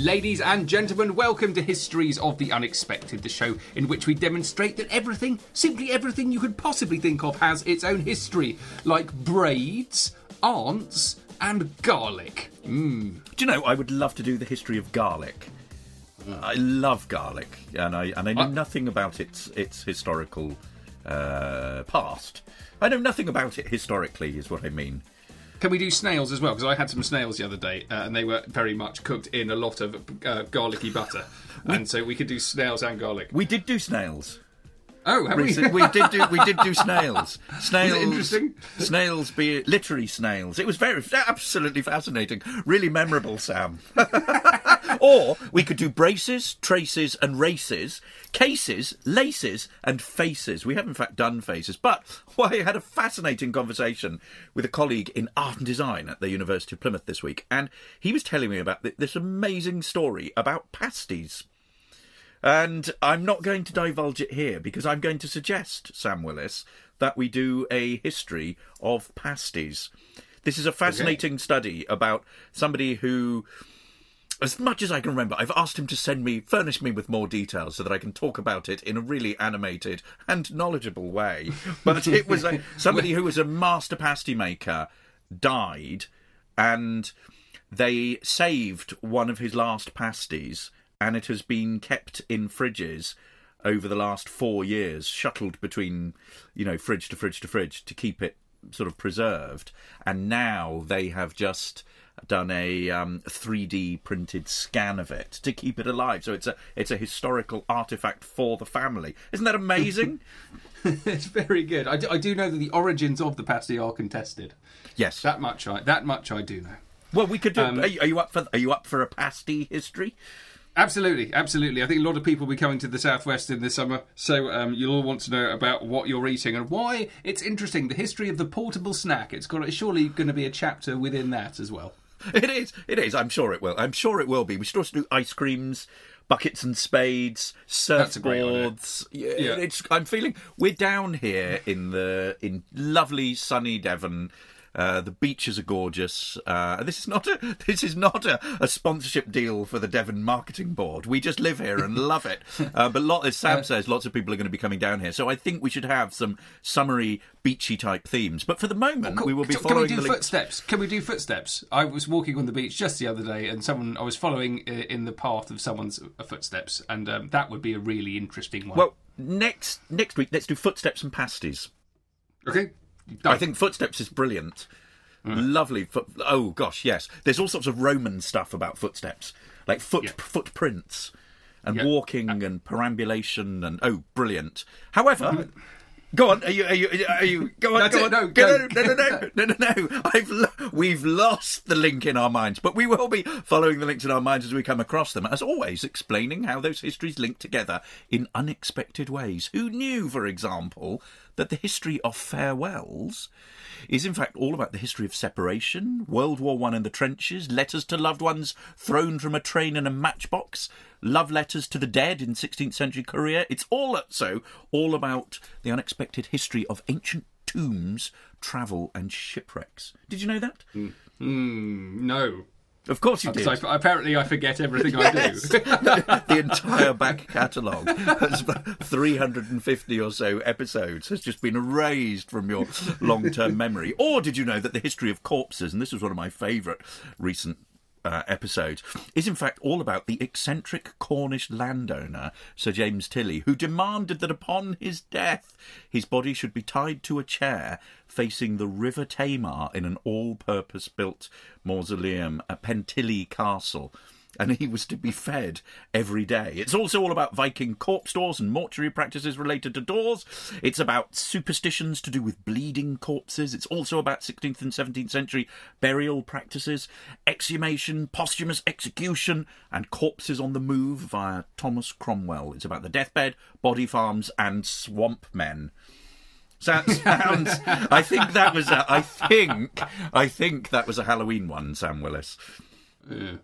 Ladies and gentlemen, welcome to Histories of the Unexpected, the show in which we demonstrate that everything, simply everything you could possibly think of, has its own history, like braids, aunts, and garlic. Mmm. Do you know, I would love to do the history of garlic. I love garlic, and I and I know I- nothing about its its historical uh, past. I know nothing about it historically, is what I mean. Can we do snails as well? Because I had some snails the other day, uh, and they were very much cooked in a lot of uh, garlicky butter, and so we could do snails and garlic. We did do snails. Oh, have we? We did do we did do snails. Snails. interesting? Snails, be literary snails. It was very absolutely fascinating. Really memorable, Sam. or we could do braces, traces, and races, cases, laces, and faces. We have in fact done faces, but well, I had a fascinating conversation with a colleague in art and design at the University of Plymouth this week, and he was telling me about th- this amazing story about pasties. And I'm not going to divulge it here because I'm going to suggest, Sam Willis, that we do a history of pasties. This is a fascinating study about somebody who, as much as I can remember, I've asked him to send me, furnish me with more details so that I can talk about it in a really animated and knowledgeable way. But it was a, somebody who was a master pasty maker died and they saved one of his last pasties and it has been kept in fridges over the last four years, shuttled between, you know, fridge to fridge to fridge to keep it sort of preserved. And now they have just done a um, 3D printed scan of it to keep it alive. So it's a it's a historical artifact for the family. Isn't that amazing? it's very good. I do, I do know that the origins of the pasty are contested. yes. That much I that much I do know. well, we could do. Um, are, you, are you up for Are you up for a pasty history? Absolutely, absolutely. I think a lot of people will be coming to the southwest in the summer, so um, you'll all want to know about what you're eating and why it's interesting. The history of the portable snack. It's got it's surely going to be a chapter within that as well. It is. It is. I'm sure it will. I'm sure it will be. We should also do ice creams, buckets and spades, surfboards. Yeah, Yeah. It's. I'm feeling we're down here in the in lovely sunny Devon. Uh, the beaches are gorgeous. Uh, this is not a this is not a, a sponsorship deal for the Devon Marketing Board. We just live here and love it. Uh, but lot, as Sam says, lots of people are going to be coming down here. So I think we should have some summery, beachy type themes. But for the moment, we will be Can following we do footsteps? Can we do footsteps? I was walking on the beach just the other day, and someone I was following uh, in the path of someone's uh, footsteps, and um, that would be a really interesting one. Well, next next week, let's do footsteps and pasties. okay. I think Footsteps is brilliant. Lovely. Foot, oh gosh, yes. There's all sorts of Roman stuff about footsteps, like foot Yeah. footprints and Yeah. walking uh, and perambulation and oh, brilliant. However. Uh, Go on, are you? Are you? Are you? Go on, That's go it, on. no, go, no, no, no, no, no, no. I've lo- we've lost the link in our minds, but we will be following the links in our minds as we come across them. As always, explaining how those histories link together in unexpected ways. Who knew, for example, that the history of farewells is in fact all about the history of separation, World War One in the trenches, letters to loved ones thrown from a train in a matchbox, love letters to the dead in 16th century Korea. It's all so all about the unexpected history of ancient tombs, travel, and shipwrecks. Did you know that? Mm-hmm. no. Of course you did. I, apparently I forget everything I do. the entire back catalogue, that's 350 or so episodes, has just been erased from your long term memory. Or did you know that the history of corpses, and this was one of my favourite recent uh, episodes, is in fact all about the eccentric Cornish landowner, Sir James Tillie, who demanded that upon his death his body should be tied to a chair facing the River Tamar in an all purpose built mausoleum at Pentillie Castle and he was to be fed every day. It's also all about Viking corpse doors and mortuary practices related to doors. It's about superstitions to do with bleeding corpses. It's also about 16th and 17th century burial practices, exhumation, posthumous execution, and corpses on the move via Thomas Cromwell. It's about the deathbed, body farms, and swamp men. Sounds. I think that was. A, I think. I think that was a Halloween one, Sam Willis. Yeah.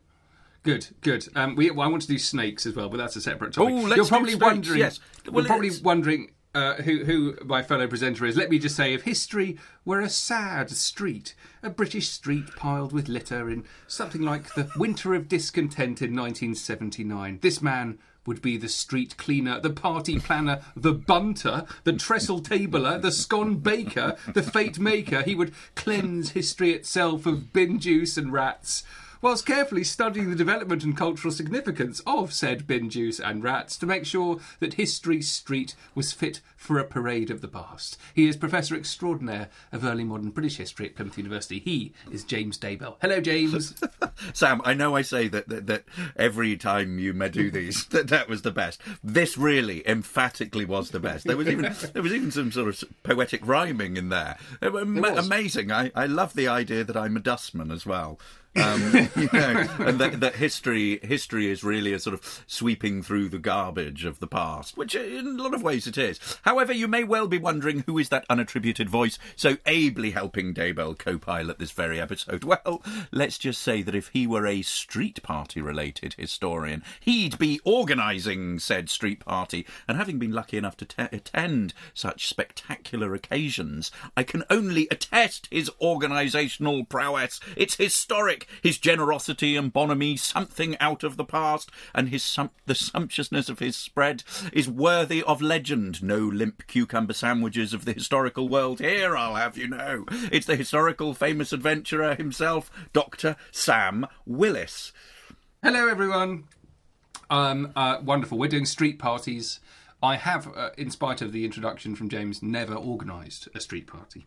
Good, good. Um, we, well, I want to do snakes as well, but that's a separate topic. Oh, let's You're probably snakes, wondering. yes. Well, you're probably wondering uh, who who my fellow presenter is. Let me just say, if history were a sad street, a British street piled with litter in something like the winter of discontent in 1979, this man would be the street cleaner, the party planner, the bunter, the trestle tabler, the scone baker, the fête maker. He would cleanse history itself of bin juice and rats whilst carefully studying the development and cultural significance of said bin juice and rats to make sure that History Street was fit for a parade of the past. He is Professor Extraordinaire of Early Modern British History at Plymouth University. He is James Daybell. Hello, James. Sam, I know I say that, that that every time you do these that that was the best. This really emphatically was the best. There was even there was even some sort of poetic rhyming in there. It was ama- was. amazing. I I love the idea that I'm a dustman as well. Um, you know, and that, that history history is really a sort of sweeping through the garbage of the past, which in a lot of ways it is. However, you may well be wondering who is that unattributed voice so ably helping Daybell co-pilot this very episode. Well, let's just say that if he were a street party related historian, he'd be organising said street party, and having been lucky enough to te- attend such spectacular occasions, I can only attest his organisational prowess. It's historic. His generosity and bonhomie, something out of the past, and his sum- the sumptuousness of his spread is worthy of legend. No limp cucumber sandwiches of the historical world here, I'll have you know. It's the historical famous adventurer himself, Dr. Sam Willis. Hello, everyone. Um, uh, wonderful. We're doing street parties. I have, uh, in spite of the introduction from James, never organised a street party.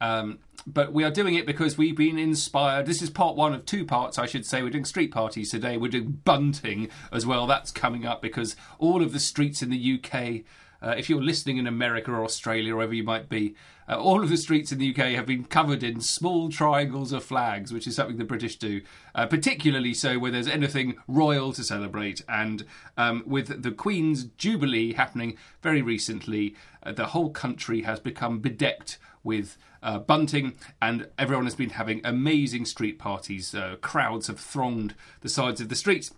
Um, but we are doing it because we've been inspired. This is part one of two parts, I should say. We're doing street parties today. We're doing bunting as well. That's coming up because all of the streets in the UK, uh, if you're listening in America or Australia or wherever you might be, uh, all of the streets in the UK have been covered in small triangles of flags, which is something the British do, uh, particularly so where there's anything royal to celebrate. And um, with the Queen's Jubilee happening very recently, uh, the whole country has become bedecked with uh, bunting, and everyone has been having amazing street parties. Uh, crowds have thronged the sides of the streets.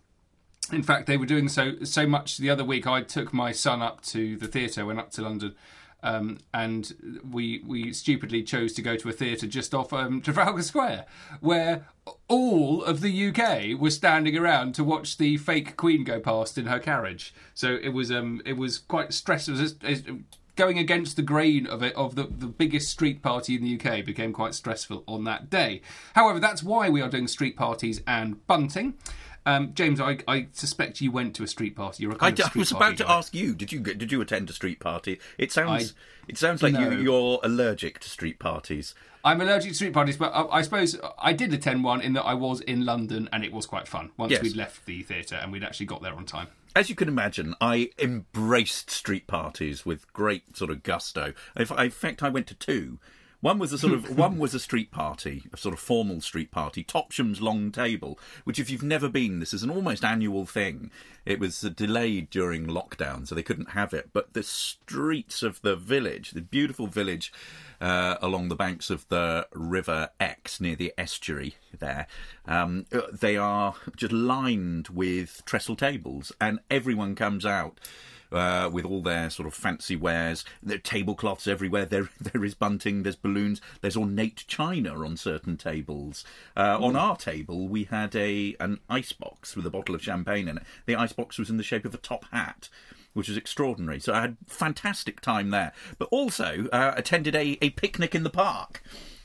In fact, they were doing so so much the other week. I took my son up to the theatre, went up to London, um, and we we stupidly chose to go to a theatre just off um, Trafalgar Square, where all of the UK was standing around to watch the fake Queen go past in her carriage. So it was um it was quite stressful. It was, it going against the grain of it of the, the biggest street party in the UK became quite stressful on that day. However, that's why we are doing street parties and bunting. Um, James, I, I suspect you went to a street party. You're a I, kind d- of I was about to guy. ask you. Did you did you attend a street party? It sounds it sounds like No. you, you're allergic to street parties. I'm allergic to street parties, but I, I suppose I did attend one in that I was in London and it was quite fun once Yes. we'd left the theatre and we'd actually got there on time. As you can imagine, I embraced street parties with great sort of gusto. In in fact, I went to two. One was a sort of one was a street party, a sort of formal street party, Topsham's Long Table, which if you've never been, this is an almost annual thing. It was delayed during lockdown, so they couldn't have it. But the streets of the village, the beautiful village uh, along the banks of the River Exe near the estuary there, um, uh, they are just lined with trestle tables, and everyone comes out uh, with all their sort of fancy wares. There are tablecloths everywhere. There, there is bunting. There's balloons. There's ornate china on certain tables. Uh, On our table, we had a an ice box with a bottle of champagne in it. The ice box was in the shape of a top hat. Which was extraordinary. So I had fantastic time there, but also uh, attended a, a picnic in the park,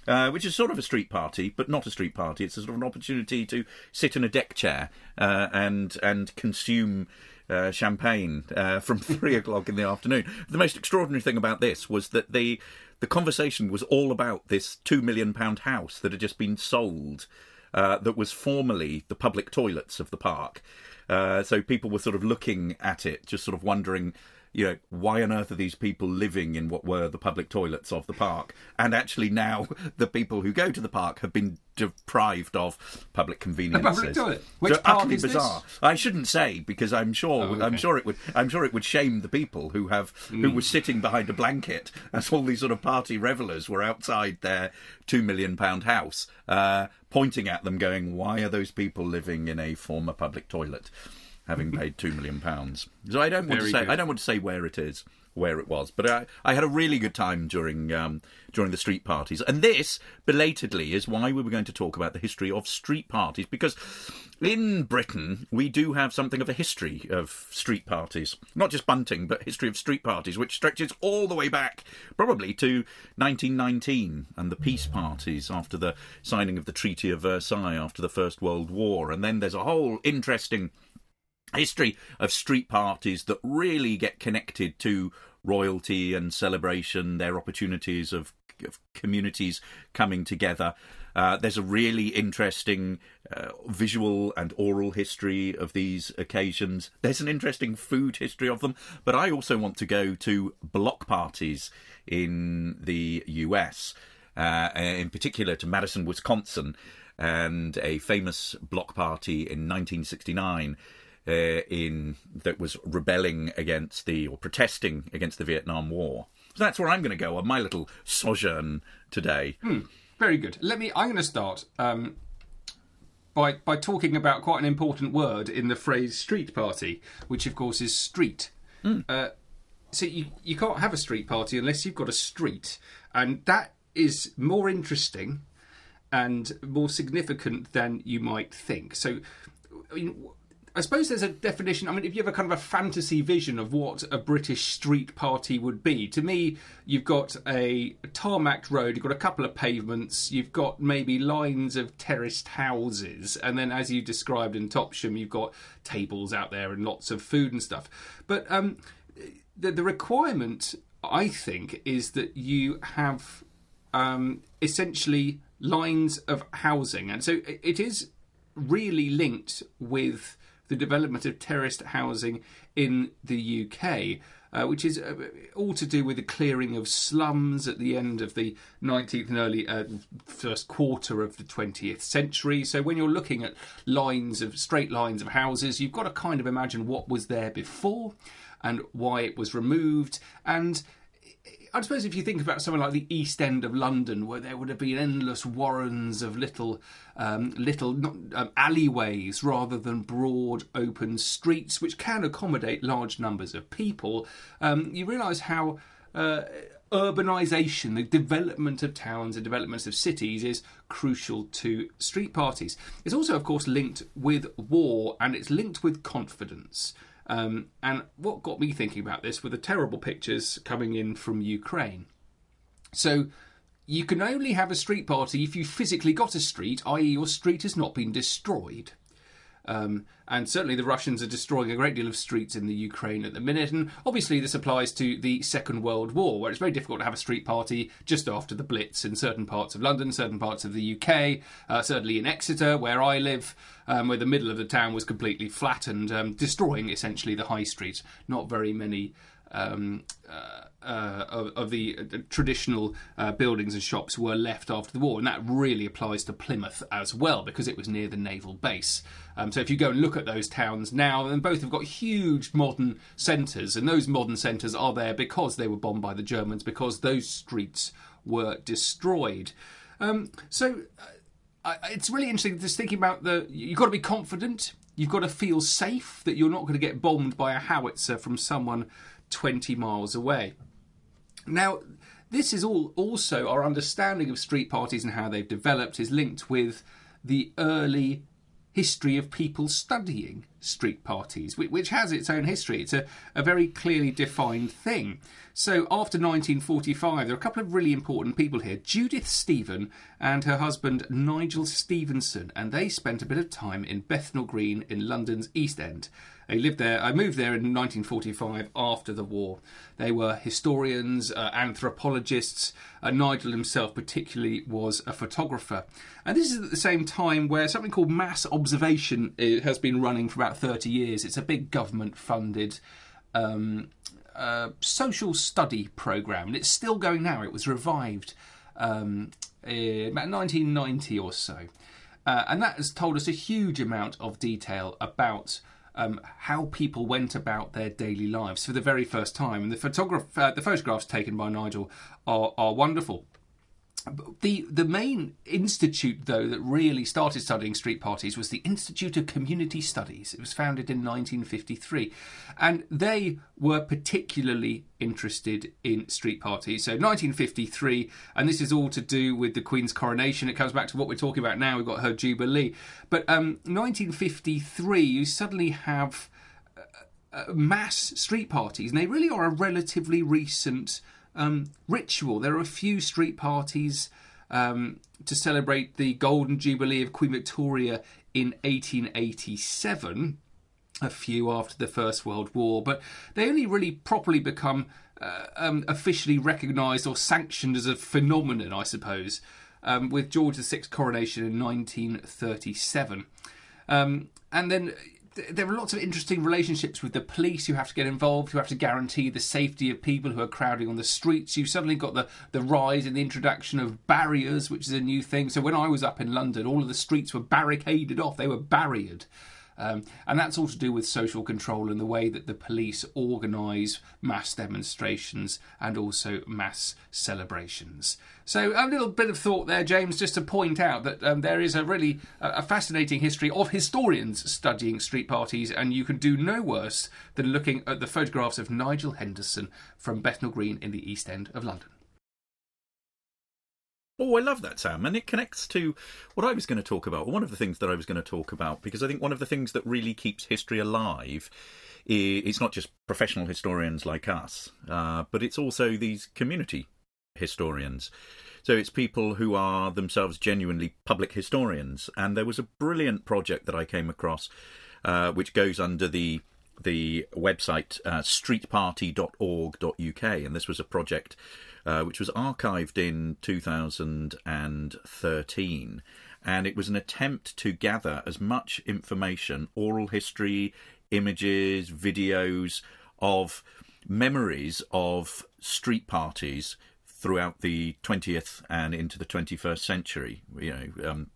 uh, which is sort of a street party, but not a street party. It's a sort of an opportunity to sit in a deck chair uh, and and consume uh, champagne uh, from three o'clock in the afternoon. The most extraordinary thing about this was that the the conversation was all about this two million pound house that had just been sold. uh, that was formerly the public toilets of the park. Uh, so people were sort of looking at it, just sort of wondering you know, why on earth are these people living in what were the public toilets of the park? And actually, now the people who go to the park have been deprived of public conveniences. A public toilet. Which They're park utterly is this? bizarre. I shouldn't say because I'm sure Oh, I'm sure it would I'm sure it would shame the people who have Hmm. who were sitting behind a blanket as all these sort of party revellers were outside their two million pound house, uh, pointing at them, going, "Why are those people living in a former public toilet?" Having paid two million pounds, so I don't want Very to say good. I don't want to say where it is, where it was, but I, I had a really good time during um, during the street parties, and this belatedly is why we were going to talk about the history of street parties because in Britain we do have something of a history of street parties, not just bunting, but history of street parties, which stretches all the way back probably to 1919 and the peace parties after the signing of the Treaty of Versailles after the First World War, and then there's a whole interesting history of street parties that really get connected to royalty and celebration, their opportunities of, of communities coming together. Uh, there's a really interesting uh, visual and oral history of these occasions. There's an interesting food history of them, but I also want to go to block parties in the US, uh, in particular to Madison, Wisconsin, and a famous block party in 1969 uh, in that was rebelling against the or protesting against the Vietnam War. So that's where I'm going to go on my little sojourn today. Very good. Let me. I'm going to start um, by by talking about quite an important word in the phrase "street party," which of course is street. Uh, so you you can't have a street party unless you've got a street, and that is more interesting and more significant than you might think. So. I mean, I suppose there's a definition. I mean, if you have a kind of a fantasy vision of what a British street party would be, to me, you've got a tarmac road, you've got a couple of pavements, you've got maybe lines of terraced houses, and then, as you described in Topsham, you've got tables out there and lots of food and stuff. But um, the, the requirement, I think, is that you have um, essentially lines of housing, and so it- it is really linked with the development of terraced housing in the UK. Uh, which is uh, all to do with the clearing of slums at the end of the 19th and early uh, first quarter of the 20th century. So, when you're looking at lines of straight lines of houses, you've got to kind of imagine what was there before and why it was removed. And I suppose if you think about somewhere like the East End of London, where there would have been endless warrens of little, um, little not, um, alleyways rather than broad open streets, which can accommodate large numbers of people, um, you realise how. Uh, urbanisation, the development of towns and developments of cities is crucial to street parties. It's also, of course, linked with war and it's linked with confidence. Um, and what got me thinking about this were the terrible pictures coming in from Ukraine. So you can only have a street party if you physically got a street, i.e., your street has not been destroyed. Um, and certainly the Russians are destroying a great deal of streets in the Ukraine at the minute. And obviously, this applies to the Second World War, where it's very difficult to have a street party just after the Blitz in certain parts of London, certain parts of the UK, uh, certainly in Exeter, where I live, um, where the middle of the town was completely flattened, um, destroying essentially the high street. Not very many. Um, uh, uh, of, of the uh, traditional uh, buildings and shops were left after the war, and that really applies to Plymouth as well because it was near the naval base. Um, so if you go and look at those towns now, then both have got huge modern centres, and those modern centres are there because they were bombed by the Germans, because those streets were destroyed. Um, so uh, it's really interesting just thinking about the. You've got to be confident. You've got to feel safe that you're not going to get bombed by a howitzer from someone 20 miles away. Now, this is all also our understanding of street parties and how they've developed is linked with the early history of people studying street parties, which has its own history. It's a, a very clearly defined thing. So after 1945, there are a couple of really important people here Judith Stephen and her husband Nigel Stevenson, and they spent a bit of time in Bethnal Green in London's East End. They lived there. I moved there in 1945 after the war. They were historians, uh, anthropologists. Uh, Nigel himself, particularly, was a photographer. And this is at the same time where something called mass observation uh, has been running for about 30 years. It's a big government funded. Um, uh, social study program, and it's still going now. It was revived um, about 1990 or so, uh, and that has told us a huge amount of detail about um, how people went about their daily lives for the very first time. And the photograph, uh, the photographs taken by Nigel are, are wonderful. The the main institute though that really started studying street parties was the Institute of Community Studies. It was founded in 1953, and they were particularly interested in street parties. So 1953, and this is all to do with the Queen's coronation. It comes back to what we're talking about now. We've got her jubilee, but um, 1953, you suddenly have uh, uh, mass street parties, and they really are a relatively recent um, ritual. There are a few street parties um, to celebrate the Golden Jubilee of Queen Victoria in 1887, a few after the First World War, but they only really properly become uh, um, officially recognised or sanctioned as a phenomenon, I suppose, um, with George VI's coronation in 1937. Um, and then there are lots of interesting relationships with the police who have to get involved, who have to guarantee the safety of people who are crowding on the streets. You've suddenly got the, the rise in the introduction of barriers, which is a new thing. So when I was up in London, all of the streets were barricaded off, they were barriered. Um, and that's all to do with social control and the way that the police organise mass demonstrations and also mass celebrations. So a little bit of thought there, James, just to point out that um, there is a really uh, a fascinating history of historians studying street parties, and you can do no worse than looking at the photographs of Nigel Henderson from Bethnal Green in the East End of London. Oh, I love that, Sam. And it connects to what I was going to talk about, one of the things that I was going to talk about, because I think one of the things that really keeps history alive it's not just professional historians like us, uh, but it's also these community historians. So it's people who are themselves genuinely public historians. And there was a brilliant project that I came across, uh, which goes under the the website uh, streetparty.org.uk, and this was a project uh, which was archived in 2013. And it was an attempt to gather as much information, oral history, images, videos of memories of street parties throughout the 20th and into the 21st century. You know, um,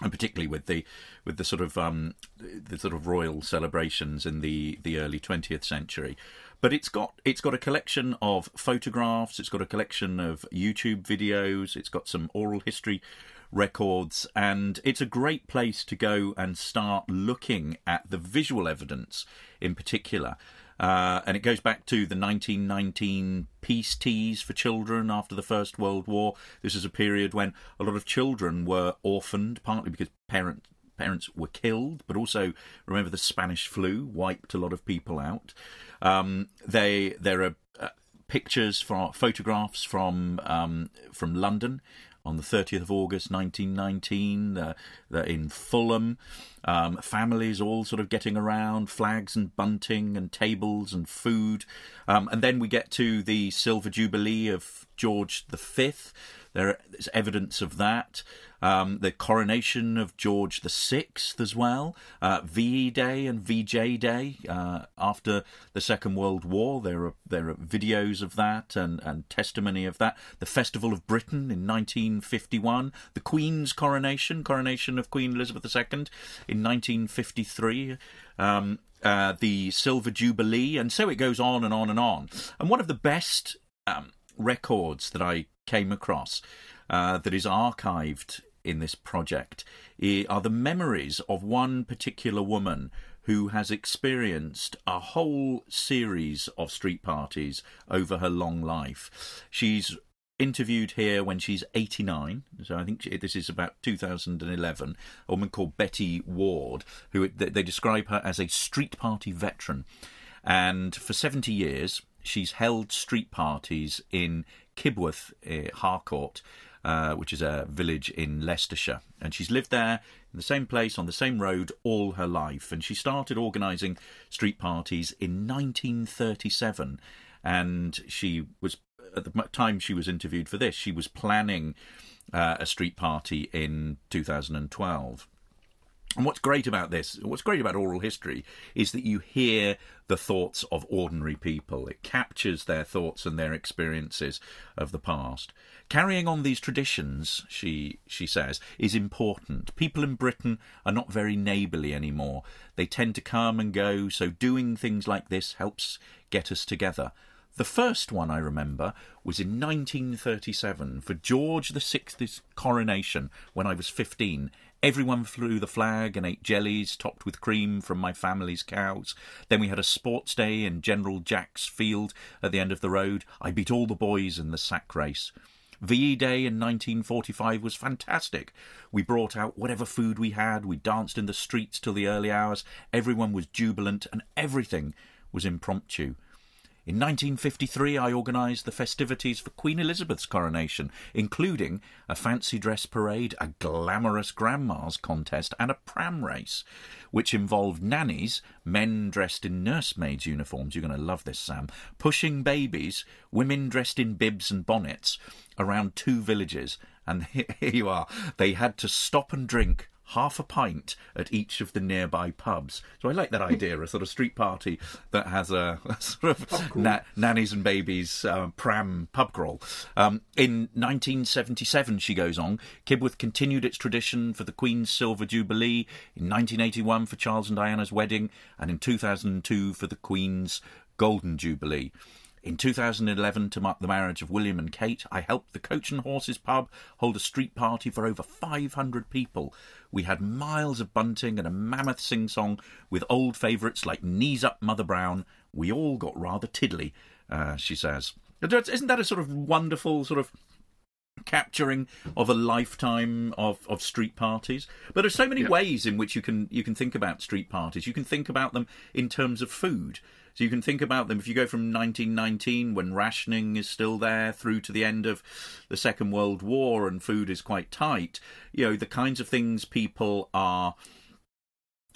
and particularly with the with the sort of um, the sort of royal celebrations in the the early 20th century. But it's got it's got a collection of photographs. It's got a collection of YouTube videos. It's got some oral history records, and it's a great place to go and start looking at the visual evidence in particular. Uh, and it goes back to the 1919 peace teas for children after the First World War. This is a period when a lot of children were orphaned, partly because parents parents were killed, but also remember the Spanish flu wiped a lot of people out. Um, they there are uh, pictures for photographs from um, from London on the 30th of August 1919 uh, in Fulham. Um, families all sort of getting around, flags and bunting and tables and food. Um, and then we get to the Silver Jubilee of George V. There is evidence of that um, the coronation of George VI as well, uh, VE Day and VJ Day uh, after the Second World War. There are there are videos of that and, and testimony of that. The Festival of Britain in 1951, the Queen's coronation, coronation of Queen Elizabeth II in 1953. Um, uh, the Silver Jubilee, and so it goes on and on and on. And one of the best um, records that I came across uh, that is archived in this project are the memories of one particular woman who has experienced a whole series of street parties over her long life. She's interviewed here when she's 89. So I think she, this is about 2011. A woman called Betty Ward, who they, they describe her as a street party veteran. And for 70 years, she's held street parties in Kibworth, uh, Harcourt, uh, which is a village in Leicestershire. And she's lived there in the same place on the same road all her life. And she started organising street parties in 1937. And she was, at the time she was interviewed for this, she was planning uh, a street party in 2012. And what's great about this, what's great about oral history, is that you hear the thoughts of ordinary people. It captures their thoughts and their experiences of the past. Carrying on these traditions, she she says, is important. People in Britain are not very neighbourly anymore. They tend to come and go, so doing things like this helps get us together. The first one I remember was in 1937 for George VI's coronation when I was 15. Everyone flew the flag and ate jellies topped with cream from my family's cows. Then we had a sports day in General Jack's field at the end of the road. I beat all the boys in the sack race. VE Day in 1945 was fantastic. We brought out whatever food we had, we danced in the streets till the early hours, everyone was jubilant, and everything was impromptu. In 1953, I organised the festivities for Queen Elizabeth's coronation, including a fancy dress parade, a glamorous grandma's contest, and a pram race, which involved nannies, men dressed in nursemaids' uniforms, you're going to love this, Sam, pushing babies, women dressed in bibs and bonnets, around two villages. And here you are. They had to stop and drink half a pint at each of the nearby pubs. So I like that idea, a sort of street party that has a, a sort of na- nannies and babies uh, pram pub crawl. Um, in 1977, she goes on, Kibworth continued its tradition for the Queen's Silver Jubilee, in 1981 for Charles and Diana's wedding, and in 2002 for the Queen's Golden Jubilee. In 2011, to mark the marriage of William and Kate, I helped the Coach and Horses pub hold a street party for over 500 people. We had miles of bunting and a mammoth sing song with old favourites like Knees Up Mother Brown. We all got rather tiddly, uh, she says. Isn't that a sort of wonderful sort of capturing of a lifetime of, of street parties. But there's so many yeah. ways in which you can you can think about street parties. You can think about them in terms of food. So you can think about them if you go from 1919, when rationing is still there, through to the end of the Second World War and food is quite tight. You know the kinds of things people are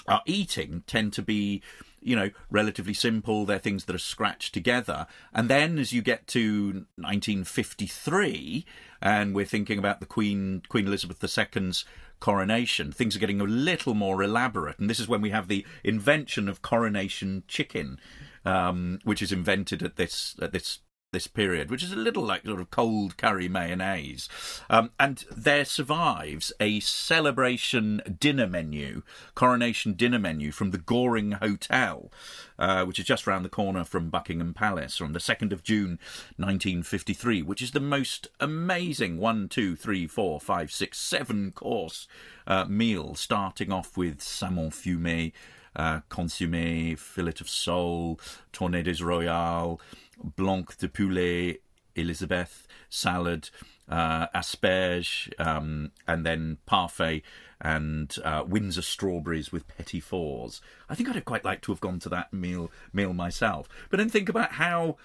are eating tend to be you know relatively simple they're things that are scratched together. And then as you get to 1953 and we're thinking about the queen queen elizabeth ii's coronation things are getting a little more elaborate. And this is when we have the invention of coronation chicken um, which is invented at this at this this period, which is a little like sort of cold curry mayonnaise. Um, and there survives a celebration dinner menu, coronation dinner menu from the Goring Hotel, uh, which is just round the corner from Buckingham Palace, from the 2nd of June 1953, which is the most amazing one, two, three, four, five, six, seven course uh, meal, starting off with salmon fumé uh, consommé, fillet of sole, tournettes royale, blanc de poulet, Elizabeth, salad, uh, asperge, um, and then parfait and uh, Windsor strawberries with petit fours. I think I'd have quite like to have gone to that meal meal myself. But then think about how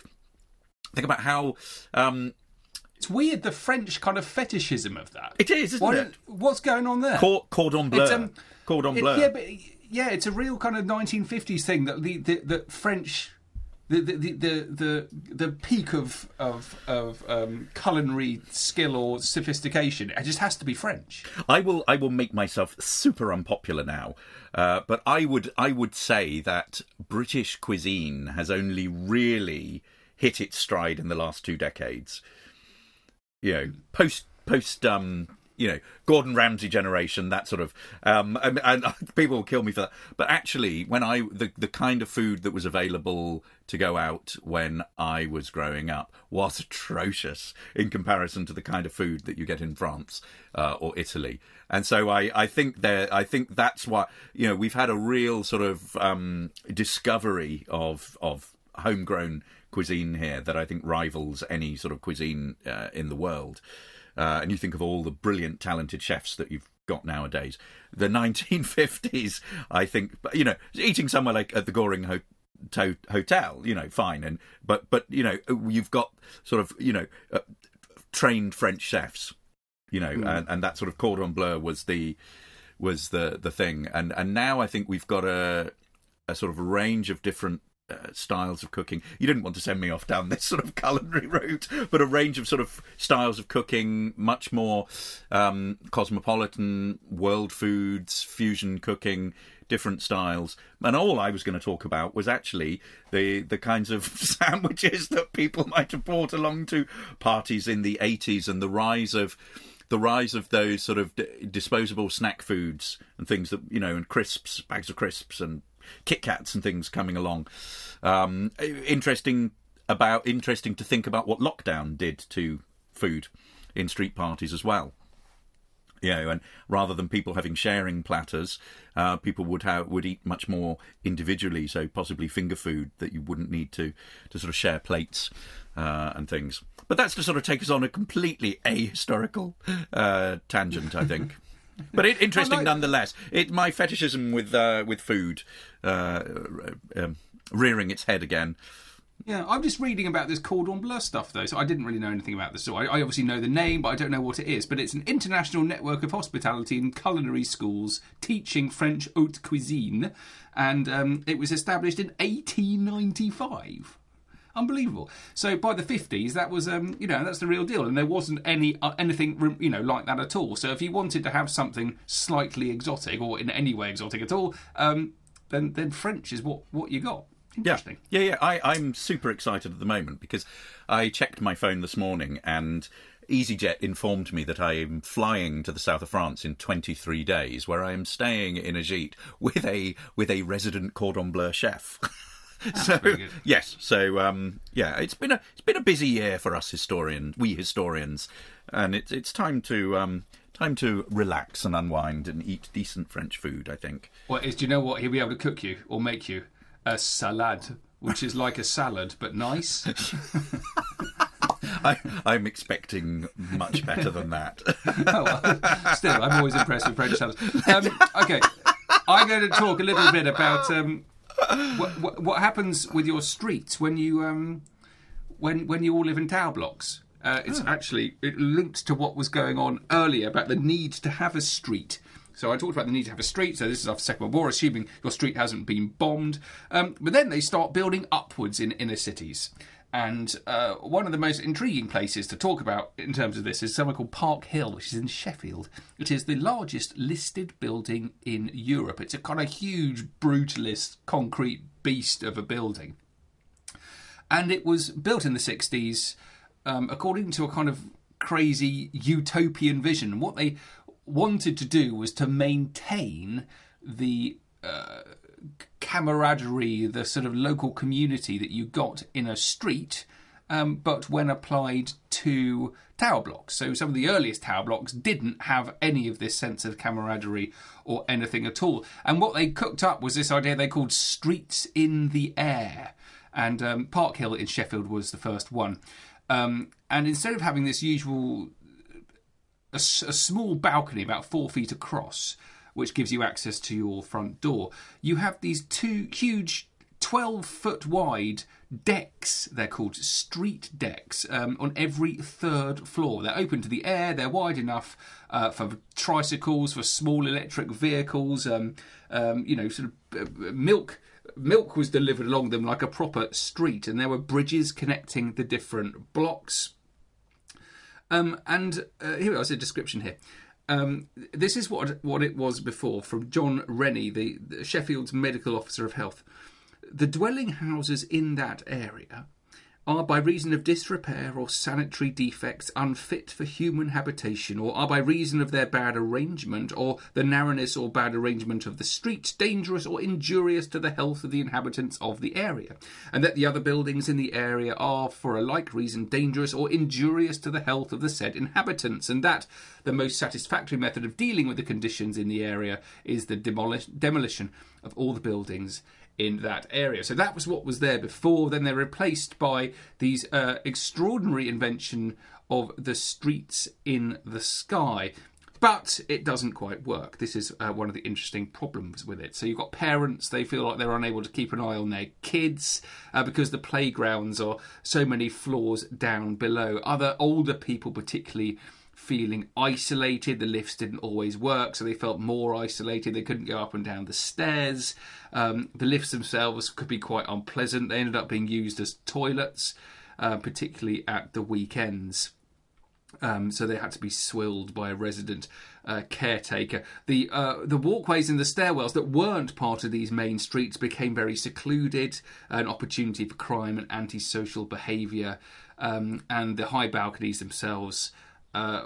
think about how um, it's weird the French kind of fetishism of that. It is, isn't it? What's going on there? cordon bleu. Um, cordon bleu. It, yeah, but yeah, it's a real kind of 1950s thing that the the, the French. The, the the, the the peak of of of um, culinary skill or sophistication it just has to be French. I will I will make myself super unpopular now, uh, but I would I would say that British cuisine has only really hit its stride in the last two decades. You know, post post um, you know Gordon Ramsay generation, that sort of. Um, and, and, people will kill me for that. But actually, when I the the kind of food that was available to go out when I was growing up was atrocious in comparison to the kind of food that you get in France uh, or Italy. And so I, I think there I think that's why you know we've had a real sort of um, discovery of of homegrown cuisine here that I think rivals any sort of cuisine uh, in the world. Uh, and you think of all the brilliant, talented chefs that you've got nowadays. The 1950s, I think, you know, eating somewhere like at the Goring Ho- to- Hotel, you know, fine, and but but you know, you've got sort of you know uh, trained French chefs, you know, Mm. and, and that sort of cordon bleu was the was the the thing, and and now I think we've got a a sort of range of different uh, styles of cooking. You didn't want to send me off down this sort of culinary route, but a range of sort of styles of cooking, much more um, cosmopolitan, world foods, fusion cooking, different styles. And all I was going to talk about was actually the the kinds of sandwiches that people might have brought along to parties in the 80s and the rise of the rise of those sort of disposable snack foods and things that you know and crisps bags of crisps and Kit Kats and things coming along. Um, interesting about interesting to think about what lockdown did to food in street parties as well. You know, and rather than people having sharing platters, uh, people would have would eat much more individually. So possibly finger food that you wouldn't need to to sort of share plates uh, and things. But that's to sort of take us on a completely ahistorical uh, tangent, I think. But it, interesting like- nonetheless. It my fetishism with uh, with food uh, um, rearing its head again. Yeah, I'm just reading about this cordon bleu stuff though, so I didn't really know anything about this. So I, I obviously know the name, but I don't know what it is. But it's an international network of hospitality and culinary schools teaching French haute cuisine, and um, it was established in 1895. Unbelievable. So by the 50s, that was, um, you know, that's the real deal, and there wasn't any uh, anything, you know, like that at all. So if you wanted to have something slightly exotic or in any way exotic at all, um, then then French is what what you got. Interesting. Yeah, yeah. I, I'm super excited at the moment because I checked my phone this morning and EasyJet informed me that I am flying to the south of France in 23 days, where I am staying in a gîte with a with a resident cordon bleu chef. so good. yes, so um, yeah, it's been a it's been a busy year for us historians, we historians, and it's it's time to um, time to relax and unwind and eat decent French food. I think. Well, is do you know what he'll be able to cook you or make you a salad, which is like a salad but nice. I, I'm expecting much better than that. oh, well, still, I'm always impressed with French salads. Um, okay, I'm going to talk a little bit about um, what, what, what happens with your streets when you um, when when you all live in tower blocks. Uh, it's actually it linked to what was going on earlier about the need to have a street. So I talked about the need to have a street. So this is after Second World War, assuming your street hasn't been bombed. Um, but then they start building upwards in inner cities. And uh, one of the most intriguing places to talk about in terms of this is somewhere called Park Hill, which is in Sheffield. It is the largest listed building in Europe. It's a kind of huge, brutalist, concrete beast of a building and it was built in the 60s um, according to a kind of crazy utopian vision. What they wanted to do was to maintain the uh, camaraderie, the sort of local community that you got in a street, um, but when applied to tower blocks. So some of the earliest tower blocks didn't have any of this sense of camaraderie or anything at all. And what they cooked up was this idea they called streets in the air. And um, Park Hill in Sheffield was the first one. Um, and instead of having this usual a, a small balcony about four feet across, which gives you access to your front door. You have these two huge, 12 foot wide decks, they're called street decks, um, on every third floor. They're open to the air, they're wide enough uh, for tricycles, for small electric vehicles, um, um, you know, sort of uh, milk. Milk was delivered along them like a proper street, and there were bridges connecting the different blocks. Um, and uh, here is a description here. Um, this is what what it was before from John Rennie, the, the Sheffield's medical officer of health. The dwelling houses in that area are by reason of disrepair or sanitary defects unfit for human habitation, or are by reason of their bad arrangement, or the narrowness or bad arrangement of the street, dangerous or injurious to the health of the inhabitants of the area, and that the other buildings in the area are, for a like reason, dangerous or injurious to the health of the said inhabitants, and that the most satisfactory method of dealing with the conditions in the area is the demolish- demolition of all the buildings in that area. So that was what was there before. Then they're replaced by these uh, extraordinary invention of the streets in the sky. But it doesn't quite work. This is uh, one of the interesting problems with it. So you've got parents, they feel like they're unable to keep an eye on their kids uh, because the playgrounds are so many floors down below. Other older people, particularly, feeling isolated. The lifts didn't always work, so they felt more isolated. They couldn't go up and down the stairs. Um, the lifts themselves could be quite unpleasant. They ended up being used as toilets, uh, particularly at the weekends. Um, so they had to be swilled by a resident uh, caretaker. The uh, the walkways and the stairwells that weren't part of these main streets became very secluded, an opportunity for crime and antisocial behaviour, um, and the high balconies themselves. Uh,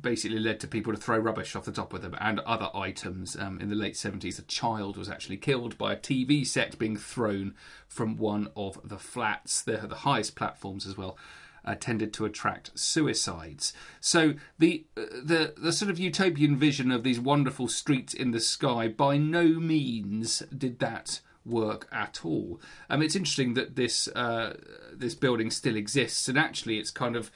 basically led to people to throw rubbish off the top of them and other items. Um, in the late 70s, a child was actually killed by a TV set being thrown from one of the flats. The highest platforms as well uh, tended to attract suicides. So the the the sort of utopian vision of these wonderful streets in the sky by no means did that work at all. Um, it's interesting that this uh, this building still exists, and actually, it's kind of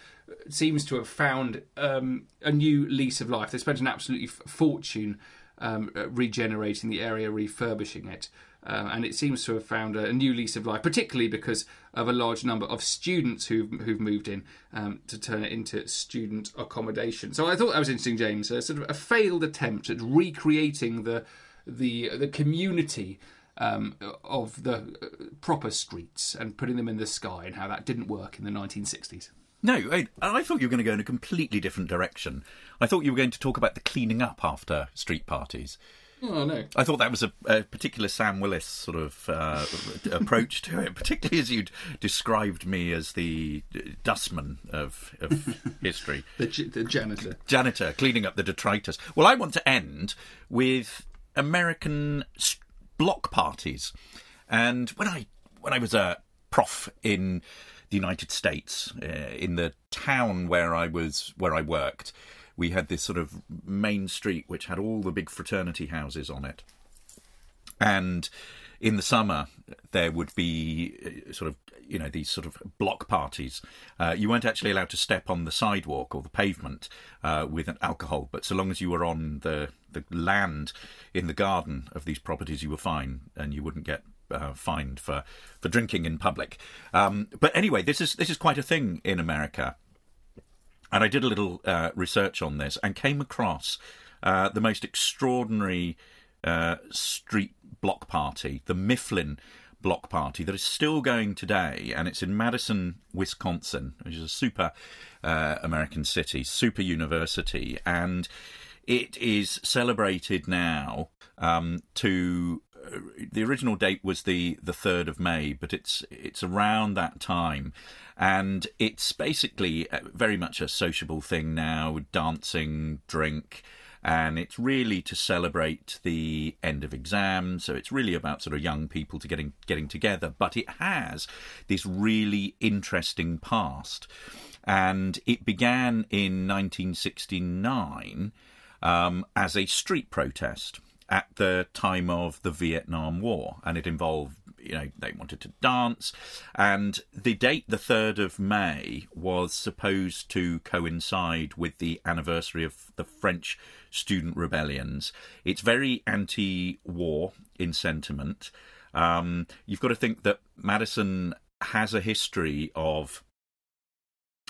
seems to have found um, a new lease of life. They spent an absolutely fortune um, regenerating the area, refurbishing it. Uh, and it seems to have found a, a, new lease of life, particularly because of a large number of students who've, who've moved in um, to turn it into student accommodation. So I thought that was interesting, James. A sort of a failed attempt at recreating the the the community um, of the uh, proper streets and putting them in the sky, and how that didn't work in the 1960s. No, I, I, thought you were going to go in a completely different direction. I thought you were going to talk about the cleaning up after street parties. Oh no! I thought that was a, a particular Sam Willis sort of uh, approach to it, particularly as you'd described me as the dustman of, of history, the, the janitor, janitor cleaning up the detritus. Well, I want to end with American block parties, and when I when I was a prof in the United States, uh, in the town where I was where I worked we had this sort of main street which had all the big fraternity houses on it. And in the summer, there would be uh, sort of, you know, these sort of block parties. Uh, you weren't actually allowed to step on the sidewalk or the pavement uh, with an alcohol, but so long as you were on the, the land in the garden of these properties, you were fine and you wouldn't get uh, fined for, for drinking in public. Um, but anyway, this is this is quite a thing in America. And I did a little uh, research on this and came across uh, the most extraordinary uh, street block party, the Mifflin block party, that is still going today. And it's in Madison, Wisconsin, which is a super uh, American city, super university. And it is celebrated now um, to the original date was the the third of May, but it's it's around that time, and it's basically very much a sociable thing now, dancing, drink. And it's really to celebrate the end of exams, so it's really about sort of young people to getting getting together. But it has this really interesting past, and it began in 1969 um, as a street protest at the time of the Vietnam War, and it involved, you know, they wanted to dance, and the date, the 3rd of May, was supposed to coincide with the anniversary of the French student rebellions. It's very anti war in sentiment. Um, you've got to think that Madison has a history of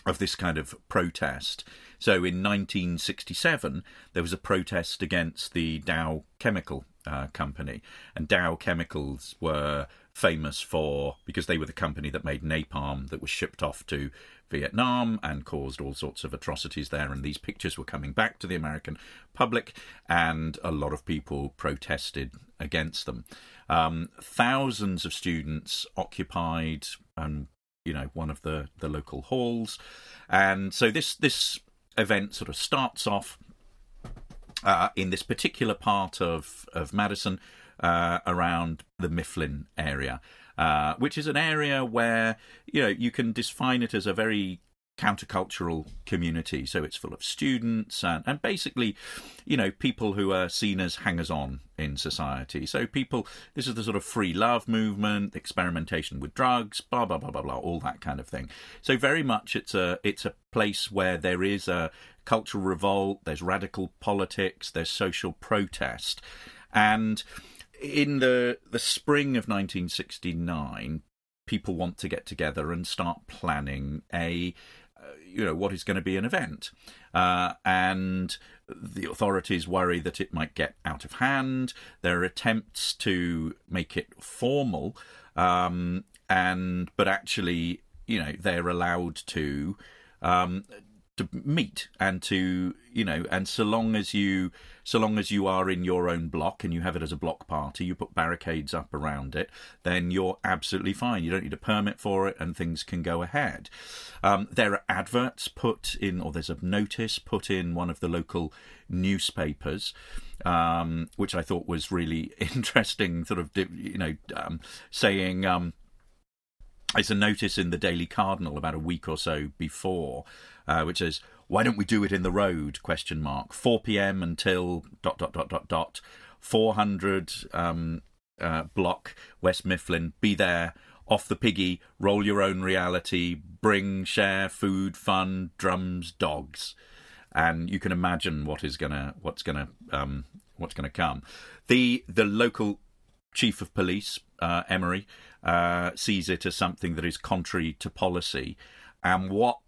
of this kind of protest. So in 1967, there was a protest against the Dow Chemical uh, Company, and Dow Chemicals were famous for because they were the company that made napalm that was shipped off to Vietnam and caused all sorts of atrocities there. And these pictures were coming back to the American public, and a lot of people protested against them. Um, thousands of students occupied and you know one of the the local halls, and so this this event sort of starts off uh, in this particular part of of Madison uh, around the Mifflin area, uh, which is an area where you know you can define it as a very countercultural community. So it's full of students and, and basically, you know, people who are seen as hangers on in society. So people, this is the sort of free love movement, experimentation with drugs, blah blah blah blah blah, all that kind of thing. So very much it's a it's a place where there is a cultural revolt, there's radical politics, there's social protest, and in the the spring of 1969 people want to get together and start planning a you know what is going to be an event, uh, and the authorities worry that it might get out of hand. There are attempts to make it formal, um, and but actually, you know, they're allowed to um, to meet and to you know and so long as you so long as you are in your own block and you have it as a block party you put barricades up around it then you're absolutely fine. You don't need a permit for it and things can go ahead. Um, there are adverts put in or there's a notice put in one of the local newspapers um, which i thought was really interesting sort of you know um, saying um, it's a notice in the Daily Cardinal about a week or so before, uh, which says, "Why don't we do it in the road?" Question mark. 4 p.m. until dot dot dot dot dot. 400 um, uh, block West Mifflin. Be there. Off the piggy. Roll your own reality. Bring, share, food, fun, drums, dogs, and you can imagine what is gonna what's gonna um, what's gonna come. The the local chief of police, uh, Emery, sees it as something that is contrary to policy. And what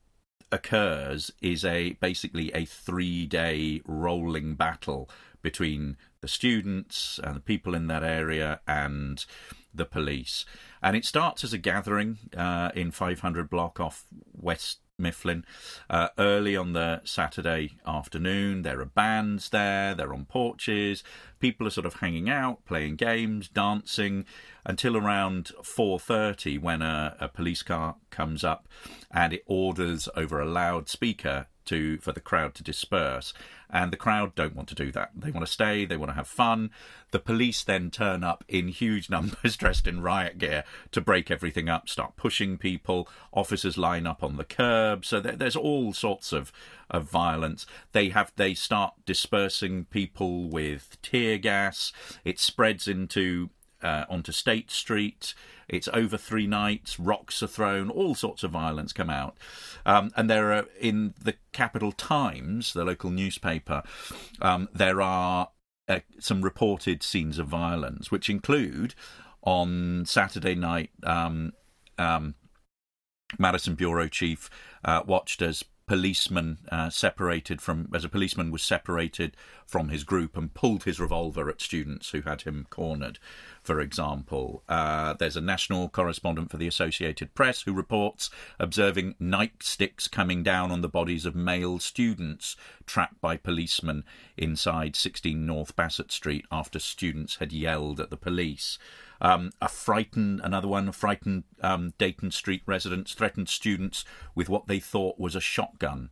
occurs is a basically a three day rolling battle between the students and the people in that area and the police. And it starts as a gathering uh, in 500 block off West Mifflin uh, early on the Saturday afternoon. There are bands there, they're on porches, people are sort of hanging out, playing games, dancing until around 4:30 when a, a police car comes up and it orders over a loudspeaker to for the crowd to disperse. And the crowd don't want to do that. They want to stay. They want to have fun. The police then turn up in huge numbers dressed in riot gear to break everything up start pushing people. Officers line up on the curb. So there, there's all sorts of of violence. They have they start dispersing people with tear gas. It spreads into uh, onto State Street. It's over three nights. Rocks are thrown. All sorts of violence come out. Um, and there are in the Capital Times, the local newspaper, um, there are uh, some reported scenes of violence, which include on Saturday night. Um, um Madison bureau chief uh, watched as policeman uh, separated from as a policeman was separated from his group and pulled his revolver at students who had him cornered for example. Uh, there's a national correspondent for the Associated Press who reports observing nightsticks coming down on the bodies of male students trapped by policemen inside 16 North Bassett Street after students had yelled at the police. Um, a frightened, another one, a frightened um, Dayton Street residents threatened students with what they thought was a shotgun.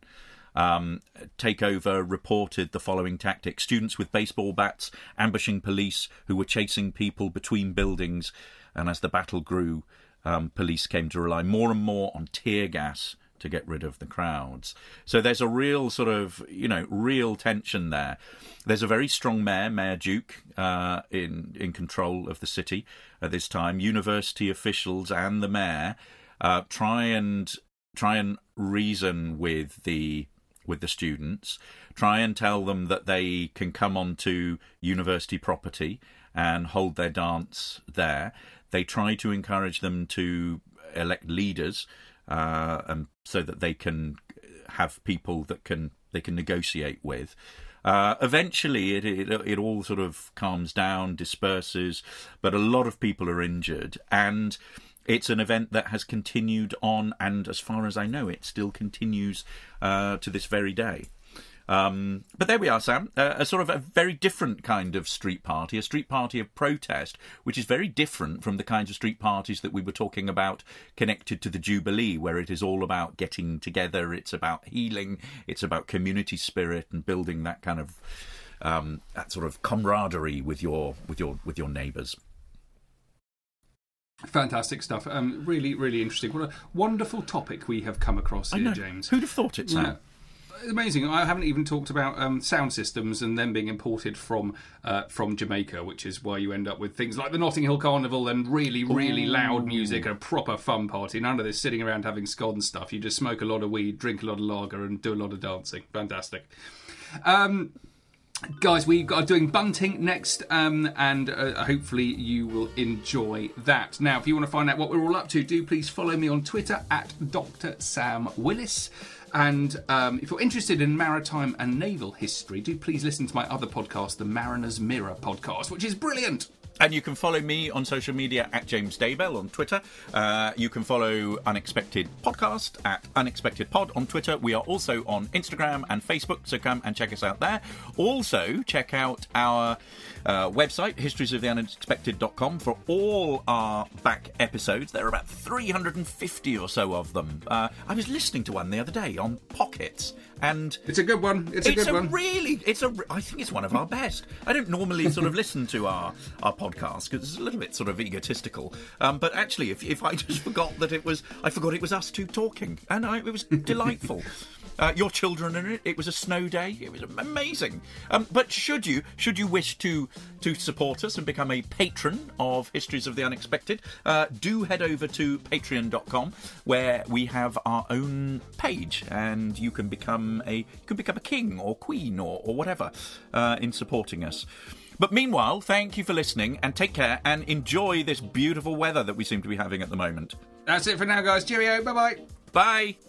Um, Takeover reported the following tactic students with baseball bats ambushing police who were chasing people between buildings. And as the battle grew, um, police came to rely more and more on tear gas to get rid of the crowds. So there's a real sort of, you know, real tension there. There's a very strong mayor, Mayor Dyke, uh, in in control of the city at this time. University officials and the mayor uh, try and try and reason with the with the students, try and tell them that they can come onto university property and hold their dance there. They try to encourage them to elect leaders, uh, and so that they can have people that can they can negotiate with. Uh, eventually, it, it, it all sort of calms down, disperses, but a lot of people are injured, and it's an event that has continued on, and as far as I know, it still continues uh, to this very day. Um, but there we are, Sam. Uh, a sort of a very different kind of street party, a street party of protest, which is very different from the kinds of street parties that we were talking about connected to the Jubilee, where it is all about getting together, it's about healing, it's about community spirit and building that kind of um, that sort of camaraderie with your with your with your neighbours. Fantastic stuff. Um, really, really interesting. What a wonderful topic we have come across here. James. Who'd have thought it, Sam? Yeah. Amazing. I haven't even talked about um, sound systems and them being imported from uh, from Jamaica, which is why you end up with things like the Notting Hill Carnival and really, really loud music, a proper fun party. None of this sitting around having scone stuff. You just smoke a lot of weed, drink a lot of lager, and do a lot of dancing. Fantastic. Um, guys we are doing bunting next um, and uh, hopefully you will enjoy that. Now if you want to find out what we're all up to do please follow me on twitter at dr sam willis. And um, if you're interested in maritime and naval history do please listen to my other podcast the mariners mirror podcast which is brilliant And you can follow me on social media at James Daybell on Twitter. Uh, you can follow Unexpected Podcast at Unexpected Pod on Twitter. We are also on Instagram and Facebook, so come and check us out there. Also, check out our uh, website, historiesoftheunexpected.com, for all our back episodes. There are about 350 or so of them. Uh, I was listening to one the other day on Pockets, and it's a good one it's a it's good a one really, it's a. I think it's one of our best. I don't normally sort of listen to our our podcast because it's a little bit sort of egotistical. Um, but actually, if if I just forgot that it was, I forgot it was us two talking, and I, it was delightful. Uh, your children in it. It was a snow day. It was amazing. Um, but should you should you wish to to support us and become a patron of Histories of the Unexpected, uh, do head over to Patreon.com where we have our own page, and you can become a you can become a king or queen or or whatever uh, in supporting us. But meanwhile, thank you for listening and take care and enjoy this beautiful weather that we seem to be having at the moment. that's it for now guys cheerio bye bye Bye.